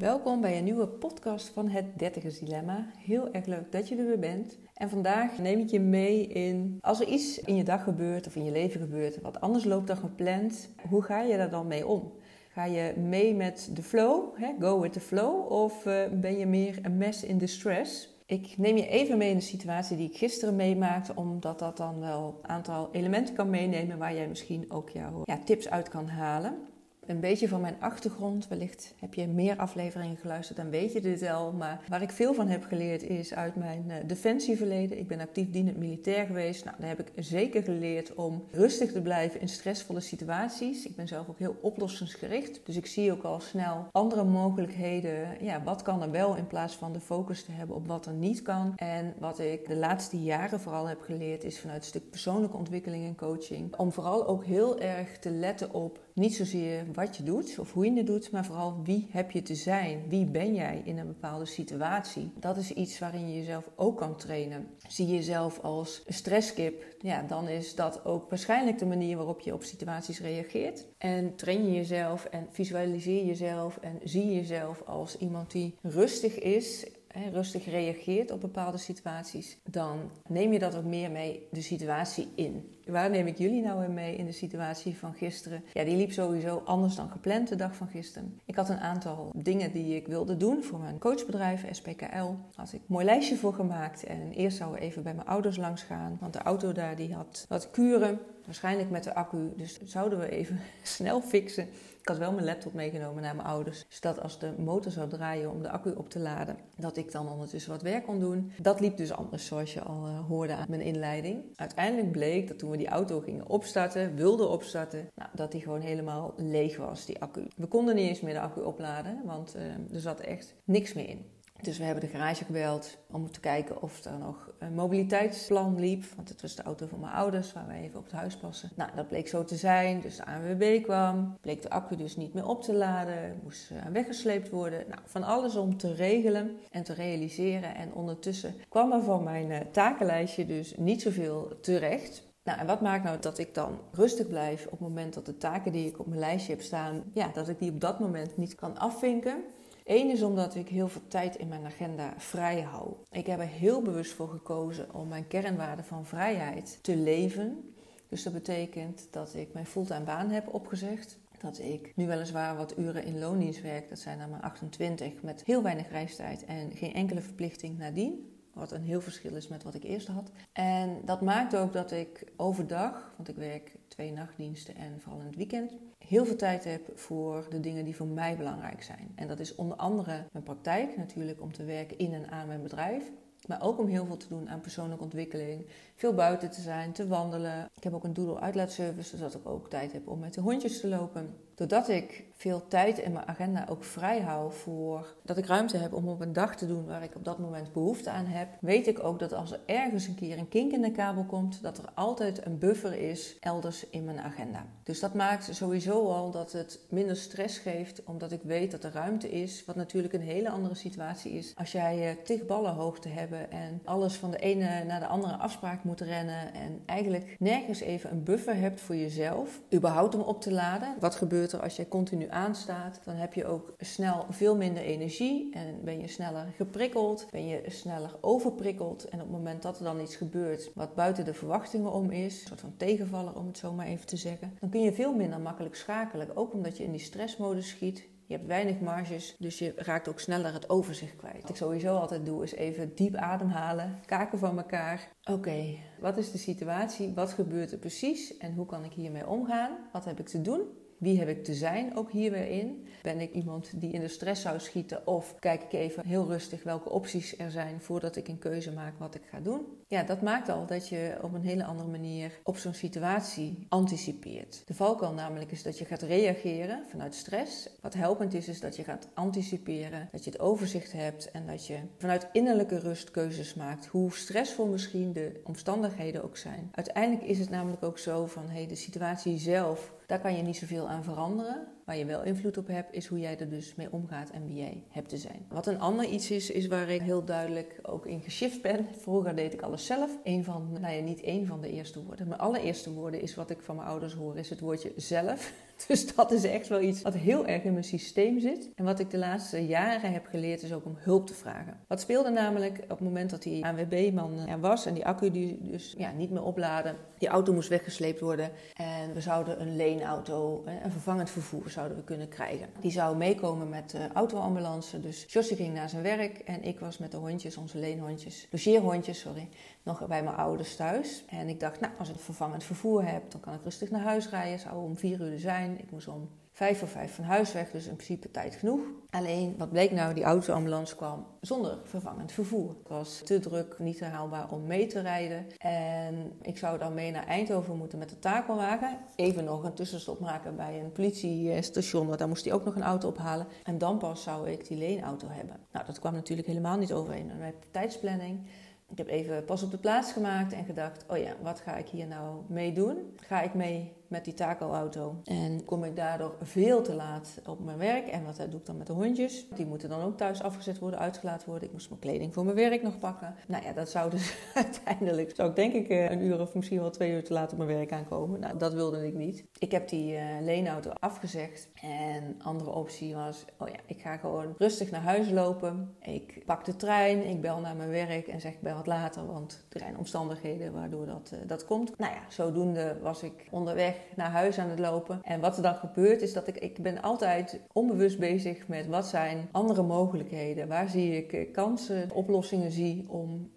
Welkom bij een nieuwe podcast van het Dertigers Dilemma. Heel erg leuk dat je er weer bent. En vandaag neem ik je mee in als er iets in je dag gebeurt of in je leven gebeurt wat anders loopt dan gepland, hoe ga je daar dan mee om? Ga je mee met de flow, hè? go with the flow, of uh, ben je meer een mess in distress? Ik neem je even mee in de situatie die ik gisteren meemaakte, omdat dat dan wel een aantal elementen kan meenemen waar jij misschien ook jouw ja, tips uit kan halen een beetje van mijn achtergrond. Wellicht heb je meer afleveringen geluisterd dan weet je dit al. Maar waar ik veel van heb geleerd is uit mijn uh, defensieverleden. Ik ben actief dienend militair geweest. Nou, daar heb ik zeker geleerd om rustig te blijven in stressvolle situaties. Ik ben zelf ook heel oplossingsgericht. Dus ik zie ook al snel andere mogelijkheden. Ja, wat kan er wel in plaats van de focus te hebben op wat er niet kan. En wat ik de laatste jaren vooral heb geleerd is vanuit een stuk persoonlijke ontwikkeling en coaching. Om vooral ook heel erg te letten op niet zozeer wat je doet of hoe je het doet, maar vooral wie heb je te zijn? Wie ben jij in een bepaalde situatie? Dat is iets waarin je jezelf ook kan trainen. Zie je jezelf als een stresskip, ja, dan is dat ook waarschijnlijk de manier waarop je op situaties reageert. En train je jezelf en visualiseer jezelf en zie jezelf als iemand die rustig is rustig reageert op bepaalde situaties, dan neem je dat ook meer mee de situatie in. Waar neem ik jullie nou mee in de situatie van gisteren? Ja, die liep sowieso anders dan gepland de dag van gisteren. Ik had een aantal dingen die ik wilde doen voor mijn coachbedrijf, SPKL. Had ik een mooi lijstje voor gemaakt. En eerst zou ik even bij mijn ouders langs gaan, want de auto daar die had wat kuren. Waarschijnlijk met de accu, dus zouden we even snel fixen. Ik had wel mijn laptop meegenomen naar mijn ouders. Zodat als de motor zou draaien om de accu op te laden, dat ik dan ondertussen wat werk kon doen. Dat liep dus anders, zoals je al uh, hoorde aan mijn inleiding. Uiteindelijk bleek dat toen we die auto gingen opstarten, wilden opstarten, nou, dat die gewoon helemaal leeg was, die accu. We konden niet eens meer de accu opladen, want uh, er zat echt niks meer in. Dus we hebben de garage gebeld om te kijken of er nog een mobiliteitsplan liep. Want het was de auto van mijn ouders waar we even op het huis passen. Nou, dat bleek zo te zijn. Dus de ANWB kwam. Bleek de accu dus niet meer op te laden. Moest uh, weggesleept worden. Nou, van alles om te regelen en te realiseren. En ondertussen kwam er van mijn uh, takenlijstje dus niet zoveel terecht. Nou, en wat maakt nou dat ik dan rustig blijf op het moment dat de taken die ik op mijn lijstje heb staan, ja, dat ik die op dat moment niet kan afvinken? Eén is omdat ik heel veel tijd in mijn agenda vrij hou. Ik heb er heel bewust voor gekozen om mijn kernwaarde van vrijheid te leven. Dus dat betekent dat ik mijn fulltime baan heb opgezegd. Dat ik nu weliswaar wat uren in loondienst werk, dat zijn er maar 28, met heel weinig reistijd en geen enkele verplichting nadien. Wat een heel verschil is met wat ik eerst had. En dat maakt ook dat ik overdag, want ik werk twee nachtdiensten en vooral in het weekend, heel veel tijd heb voor de dingen die voor mij belangrijk zijn. En dat is onder andere mijn praktijk, natuurlijk om te werken in en aan mijn bedrijf. Maar ook om heel veel te doen aan persoonlijke ontwikkeling. Veel buiten te zijn, te wandelen. Ik heb ook een doodle uitlaatservice, zodat ik ook tijd heb om met de hondjes te lopen doordat ik veel tijd in mijn agenda ook vrij hou voor dat ik ruimte heb om op een dag te doen waar ik op dat moment behoefte aan heb, weet ik ook dat als er ergens een keer een kink in de kabel komt, dat er altijd een buffer is elders in mijn agenda. Dus dat maakt sowieso al dat het minder stress geeft, omdat ik weet dat er ruimte is, wat natuurlijk een hele andere situatie is als jij uh, tig ballen hoog te hebben en alles van de ene naar de andere afspraak moet rennen en eigenlijk nergens even een buffer hebt voor jezelf, überhaupt om op te laden. Wat gebeurt als je continu aanstaat. Dan heb je ook snel veel minder energie en ben je sneller geprikkeld, ben je sneller overprikkeld. En op het moment dat er dan iets gebeurt wat buiten de verwachtingen om is, een soort van tegenvaller om het zo maar even te zeggen, dan kun je veel minder makkelijk schakelen. Ook omdat je in die stressmodus schiet. Je hebt weinig marges, dus je raakt ook sneller het overzicht kwijt. Wat ik sowieso altijd doe, is even diep ademhalen, kaken van elkaar. Oké, wat is de situatie? Wat gebeurt er precies? En hoe kan ik hiermee omgaan? Wat heb ik te doen? Wie heb ik te zijn ook hier weer in? Ben ik iemand die in de stress zou schieten? Of kijk ik even heel rustig welke opties er zijn voordat ik een keuze maak wat ik ga doen? Ja, dat maakt al dat je op een hele andere manier op zo'n situatie anticipeert. De valkuil namelijk is dat je gaat reageren vanuit stress. Wat helpend is, is dat je gaat anticiperen, dat je het overzicht hebt en dat je vanuit innerlijke rust keuzes maakt. Hoe stressvol misschien de omstandigheden ook zijn. Uiteindelijk is het namelijk ook zo van hey, de situatie zelf daar kan je niet zoveel aan veranderen. Waar je wel invloed op hebt, is hoe jij er dus mee omgaat en wie jij hebt te zijn. Wat een ander iets is, is waar ik heel duidelijk ook in geshift ben. Vroeger deed ik alles zelf. Een van, nou ja, niet één van de eerste woorden. Mijn allereerste woorden is wat ik van mijn ouders hoor, is het woordje zelf. Dus dat is echt wel iets wat heel erg in mijn systeem zit. En wat ik de laatste jaren heb geleerd is ook om hulp te vragen. Wat speelde namelijk op het moment dat die ANWB-man er was en die accu die dus ja, niet meer opladen. Die auto moest weggesleept worden en we zouden een leenauto, een vervangend vervoer zouden we kunnen krijgen. Die zou meekomen met de autoambulance. Dus Josje ging naar zijn werk en ik was met de hondjes, onze leenhondjes, logeerhondjes, sorry, nog bij mijn ouders thuis. En ik dacht, nou, als ik vervangend vervoer heb, dan kan ik rustig naar huis rijden. Zou om vier uur zijn. Ik moest om vijf voor vijf van huis weg, dus in principe tijd genoeg. Alleen, wat bleek nou, die autoambulance kwam zonder vervangend vervoer. Het was te druk, niet haalbaar om mee te rijden. En ik zou dan mee naar Eindhoven moeten met de takelwagen. Even nog een tussenstop maken bij een politiestation, want daar moest hij ook nog een auto ophalen. En dan pas zou ik die leenauto hebben. Nou, dat kwam natuurlijk helemaal niet overeen met de tijdsplanning. Ik heb even pas op de plaats gemaakt en gedacht: oh ja, wat ga ik hier nou mee doen? Ga ik mee met die takelauto. En kom ik daardoor veel te laat op mijn werk. En wat doe ik dan met de hondjes? Die moeten dan ook thuis afgezet worden, uitgelaten worden. Ik moest mijn kleding voor mijn werk nog pakken. Nou ja, dat zou dus uiteindelijk, zou ik denk ik eh, een uur of misschien wel twee uur te laat op mijn werk aankomen. Nou, dat wilde ik niet. Ik heb die uh, leenauto afgezegd. En andere optie was, oh ja, ik ga gewoon rustig naar huis lopen. Ik pak de trein, ik bel naar mijn werk en zeg ik bel wat later, want er zijn omstandigheden waardoor dat, dat komt. Nou ja, zodoende was ik onderweg naar huis aan het lopen. En wat er dan gebeurt is dat ik, ik ben altijd onbewust bezig met wat zijn andere mogelijkheden. Waar zie ik eh, kansen, oplossingen zie om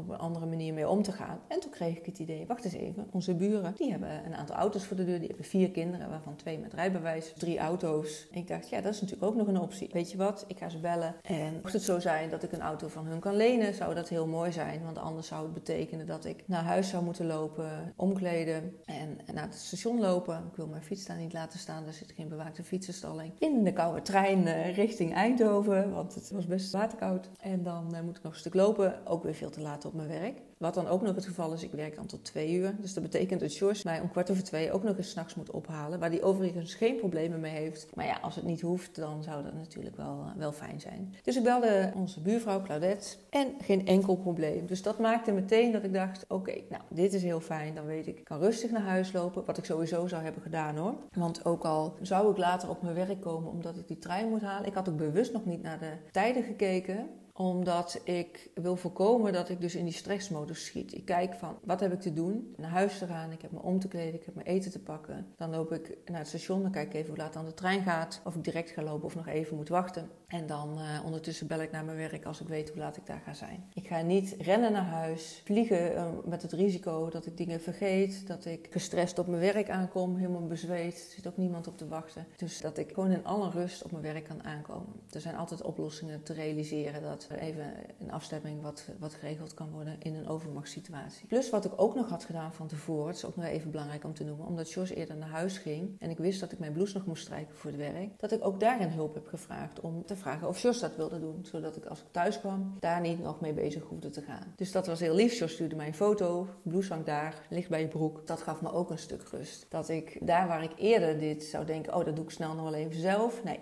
op een andere manier mee om te gaan. En toen kreeg ik het idee, wacht eens even, onze buren, die hebben een aantal auto's voor de deur. Die hebben vier kinderen, waarvan twee met rijbewijs, drie auto's. En ik dacht, ja, dat is natuurlijk ook nog een optie. Weet je wat, ik ga ze bellen. En mocht het zo zijn dat ik een auto van hun kan lenen, zou dat heel mooi zijn. Want anders zou het betekenen dat ik naar huis zou moeten lopen, omkleden en naar het station lopen. Ik wil mijn fiets daar niet laten staan, er zit geen bewaakte fietsenstalling. In de koude trein uh, richting Eindhoven, want het was best waterkoud. En dan uh, moet ik nog een stuk lopen, ook weer veel te laat op mijn werk. Wat dan ook nog het geval is, ik werk dan tot twee uur. Dus dat betekent dat George mij om kwart over twee ook nog eens s'nachts moet ophalen. Waar hij overigens geen problemen mee heeft. Maar ja, als het niet hoeft, dan zou dat natuurlijk wel, eh, wel fijn zijn. Dus ik belde onze buurvrouw Claudette en geen enkel probleem. Dus dat maakte meteen dat ik dacht, oké, nou, dit is heel fijn. Dan weet ik, ik kan rustig naar huis lopen. Wat ik sowieso zou hebben gedaan hoor. Want ook al zou ik later op mijn werk komen omdat ik die trein moet halen. Ik had ook bewust nog niet naar de tijden gekeken omdat ik wil voorkomen dat ik dus in die stressmodus schiet. Ik kijk van, wat heb ik te doen? Naar huis te gaan, ik heb me om te kleden, ik heb mijn eten te pakken. Dan loop ik naar het station, dan kijk ik even hoe laat dan de trein gaat. Of ik direct ga lopen of nog even moet wachten. En dan uh, ondertussen bel ik naar mijn werk als ik weet hoe laat ik daar ga zijn. Ik ga niet rennen naar huis, vliegen uh, met het risico dat ik dingen vergeet. Dat ik gestrest op mijn werk aankom, helemaal bezweet. Er zit ook niemand op te wachten. Dus dat ik gewoon in alle rust op mijn werk kan aankomen. Er zijn altijd oplossingen te realiseren dat even een afstemming wat, wat geregeld kan worden in een overmachtssituatie. Plus wat ik ook nog had gedaan van tevoren, het is ook nog even belangrijk om te noemen, omdat Jos eerder naar huis ging en ik wist dat ik mijn blouse nog moest strijken voor het werk, dat ik ook daarin hulp heb gevraagd om te vragen of Jos dat wilde doen, zodat ik als ik thuis kwam daar niet nog mee bezig hoefde te gaan. Dus dat was heel lief. Jos stuurde mij een foto, blouse hangt daar, ligt bij je broek. Dat gaf me ook een stuk rust. Dat ik daar waar ik eerder dit zou denken, oh dat doe ik snel nog wel even zelf. Nee,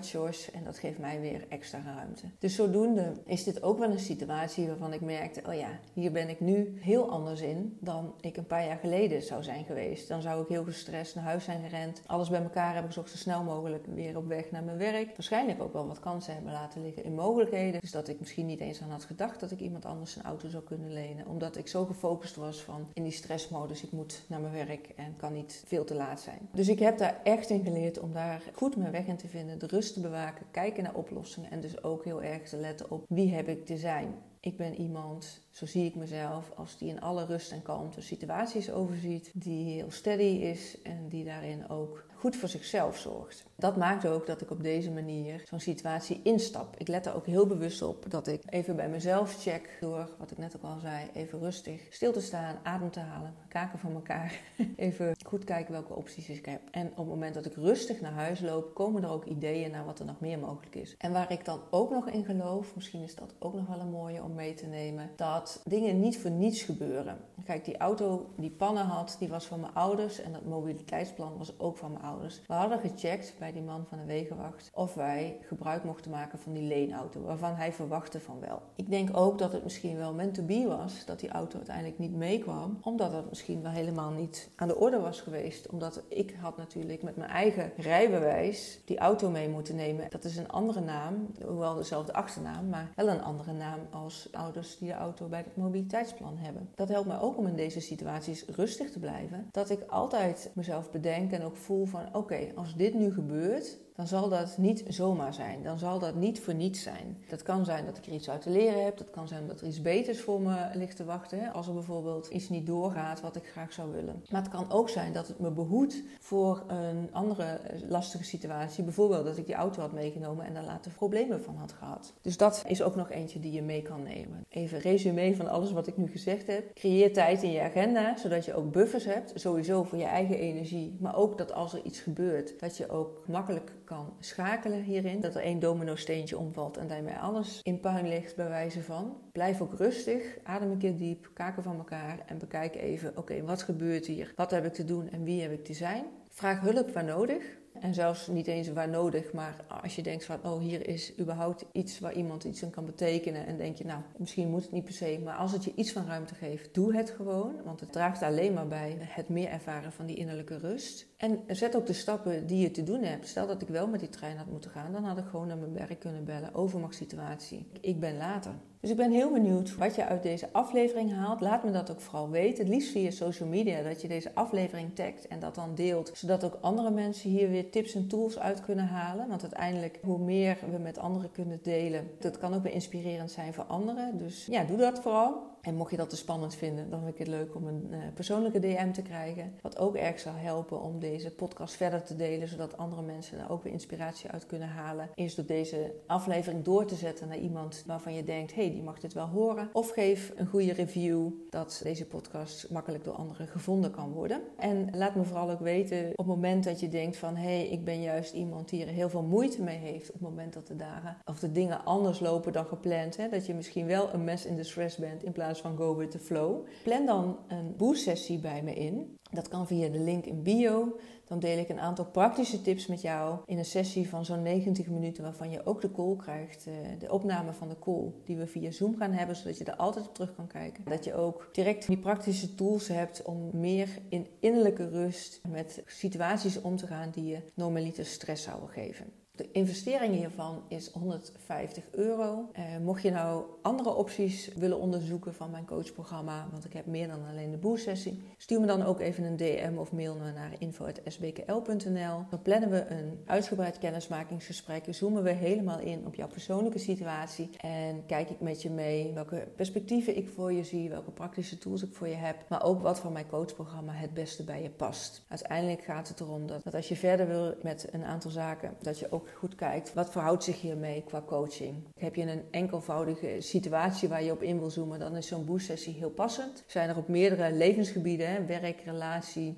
George en dat geeft mij weer extra ruimte. Dus zodoende is dit ook wel een situatie waarvan ik merkte: oh ja, hier ben ik nu heel anders in dan ik een paar jaar geleden zou zijn geweest. Dan zou ik heel gestrest naar huis zijn gerend, alles bij elkaar hebben gezocht, zo snel mogelijk weer op weg naar mijn werk. Waarschijnlijk ook wel wat kansen hebben laten liggen in mogelijkheden. Dus dat ik misschien niet eens aan had gedacht dat ik iemand anders een auto zou kunnen lenen, omdat ik zo gefocust was van in die stressmodus: ik moet naar mijn werk en kan niet veel te laat zijn. Dus ik heb daar echt in geleerd om daar goed mijn weg in te vinden de rust te bewaken, kijken naar oplossingen en dus ook heel erg te letten op wie heb ik te zijn. Ik ben iemand, zo zie ik mezelf, als die in alle rust en kalmte situaties overziet, die heel steady is en die daarin ook goed voor zichzelf zorgt. Dat maakt ook dat ik op deze manier zo'n situatie instap. Ik let er ook heel bewust op dat ik even bij mezelf check door, wat ik net ook al zei, even rustig stil te staan, adem te halen, kaken van elkaar. Even goed kijken welke opties ik heb. En op het moment dat ik rustig naar huis loop, komen er ook ideeën naar wat er nog meer mogelijk is. En waar ik dan ook nog in geloof, misschien is dat ook nog wel een mooie mee te nemen, dat dat dingen niet voor niets gebeuren. Kijk, die auto die pannen had, die was van mijn ouders. En dat mobiliteitsplan was ook van mijn ouders. We hadden gecheckt bij die man van de wegenwacht of wij gebruik mochten maken van die leenauto. Waarvan hij verwachtte van wel. Ik denk ook dat het misschien wel meant to be was dat die auto uiteindelijk niet meekwam. Omdat het misschien wel helemaal niet aan de orde was geweest. Omdat ik had natuurlijk met mijn eigen rijbewijs die auto mee moeten nemen. Dat is een andere naam, hoewel dezelfde achternaam, maar wel een andere naam als ouders die de auto bij het mobiliteitsplan hebben. Dat helpt mij ook om in deze situaties rustig te blijven. Dat ik altijd mezelf bedenk en ook voel van oké, als dit nu gebeurt, dan zal dat niet zomaar zijn. Dan zal dat niet voor niets zijn. Dat kan zijn dat ik er iets uit te leren heb. Dat kan zijn dat er iets beters voor me ligt te wachten. Als er bijvoorbeeld iets niet doorgaat wat ik graag zou willen. Maar het kan ook zijn dat het me behoedt voor een andere lastige situatie. Bijvoorbeeld dat ik die auto had meegenomen en daar later problemen van had gehad. Dus dat is ook nog eentje die je mee kan nemen. Even resume van alles wat ik nu gezegd heb. Creëer tijd in je agenda, zodat je ook buffers hebt. Sowieso voor je eigen energie. Maar ook dat als er iets gebeurt, dat je ook makkelijk kan schakelen hierin. Dat er één domino steentje omvalt en daarmee alles in puin ligt bij wijze van. Blijf ook rustig, adem een keer diep, kaken van elkaar en bekijk even, oké, wat gebeurt hier? Wat heb ik te doen en wie heb ik te zijn? Vraag hulp waar nodig. En zelfs niet eens waar nodig, maar als je denkt van, oh, hier is überhaupt iets waar iemand iets aan kan betekenen. En denk je, nou, misschien moet het niet per se, maar als het je iets van ruimte geeft, doe het gewoon. Want het draagt alleen maar bij het meer ervaren van die innerlijke rust. En zet ook de stappen die je te doen hebt. Stel dat ik wel met die trein had moeten gaan, dan had ik gewoon naar mijn werk kunnen bellen. Overmachtssituatie. Ik ben later. Dus ik ben heel benieuwd wat je uit deze aflevering haalt. Laat me dat ook vooral weten. Het liefst via social media dat je deze aflevering tagt en dat dan deelt. Zodat ook andere mensen hier weer tips en tools uit kunnen halen. Want uiteindelijk, hoe meer we met anderen kunnen delen, dat kan ook weer inspirerend zijn voor anderen. Dus ja, doe dat vooral. En mocht je dat te spannend vinden, dan vind ik het leuk om een uh, persoonlijke DM te krijgen. Wat ook erg zal helpen om deze podcast verder te delen, zodat andere mensen er ook weer inspiratie uit kunnen halen. Is door deze aflevering door te zetten naar iemand waarvan je denkt: hé, hey, die mag dit wel horen. Of geef een goede review, dat deze podcast makkelijk door anderen gevonden kan worden. En laat me vooral ook weten op het moment dat je denkt: van hé, hey, ik ben juist iemand die er heel veel moeite mee heeft. Op het moment dat de dagen of de dingen anders lopen dan gepland. Hè, dat je misschien wel een mes in de stress bent in plaats van go with the flow. Plan dan een boost bij me in. Dat kan via de link in bio. Dan deel ik een aantal praktische tips met jou in een sessie van zo'n 90 minuten, waarvan je ook de call krijgt, eh, de opname van de call, die we via Zoom gaan hebben, zodat je er altijd op terug kan kijken. Dat je ook direct die praktische tools hebt om meer in innerlijke rust met situaties om te gaan die je normaliter stress zouden geven. De investering hiervan is 150 euro. Eh, mocht je nou andere opties willen onderzoeken van mijn coachprogramma, want ik heb meer dan alleen de boersessie, stuur me dan ook even een DM of mail naar info.sbkl.nl. Dan plannen we een uitgebreid kennismakingsgesprek. Zoomen we helemaal in op jouw persoonlijke situatie en kijk ik met je mee welke perspectieven ik voor je zie, welke praktische tools ik voor je heb, maar ook wat van mijn coachprogramma het beste bij je past. Uiteindelijk gaat het erom dat, als je verder wil met een aantal zaken, dat je ook goed kijkt, wat verhoudt zich hiermee qua coaching? Heb je een enkelvoudige situatie waar je op in wil zoomen, dan is zo'n boost-sessie heel passend. Zijn er op meerdere levensgebieden, werk, relatie,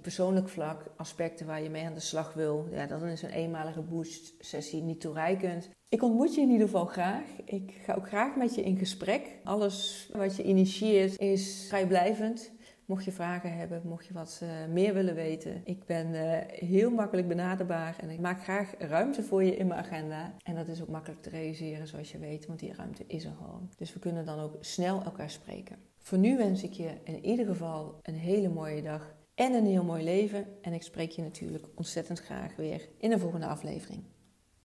persoonlijk vlak, aspecten waar je mee aan de slag wil, ja, dan is een eenmalige boost-sessie niet toereikend. Ik ontmoet je in ieder geval graag. Ik ga ook graag met je in gesprek. Alles wat je initieert is vrijblijvend. Mocht je vragen hebben, mocht je wat uh, meer willen weten. Ik ben uh, heel makkelijk benaderbaar en ik maak graag ruimte voor je in mijn agenda. En dat is ook makkelijk te realiseren, zoals je weet, want die ruimte is er gewoon. Dus we kunnen dan ook snel elkaar spreken. Voor nu wens ik je in ieder geval een hele mooie dag en een heel mooi leven. En ik spreek je natuurlijk ontzettend graag weer in een volgende aflevering.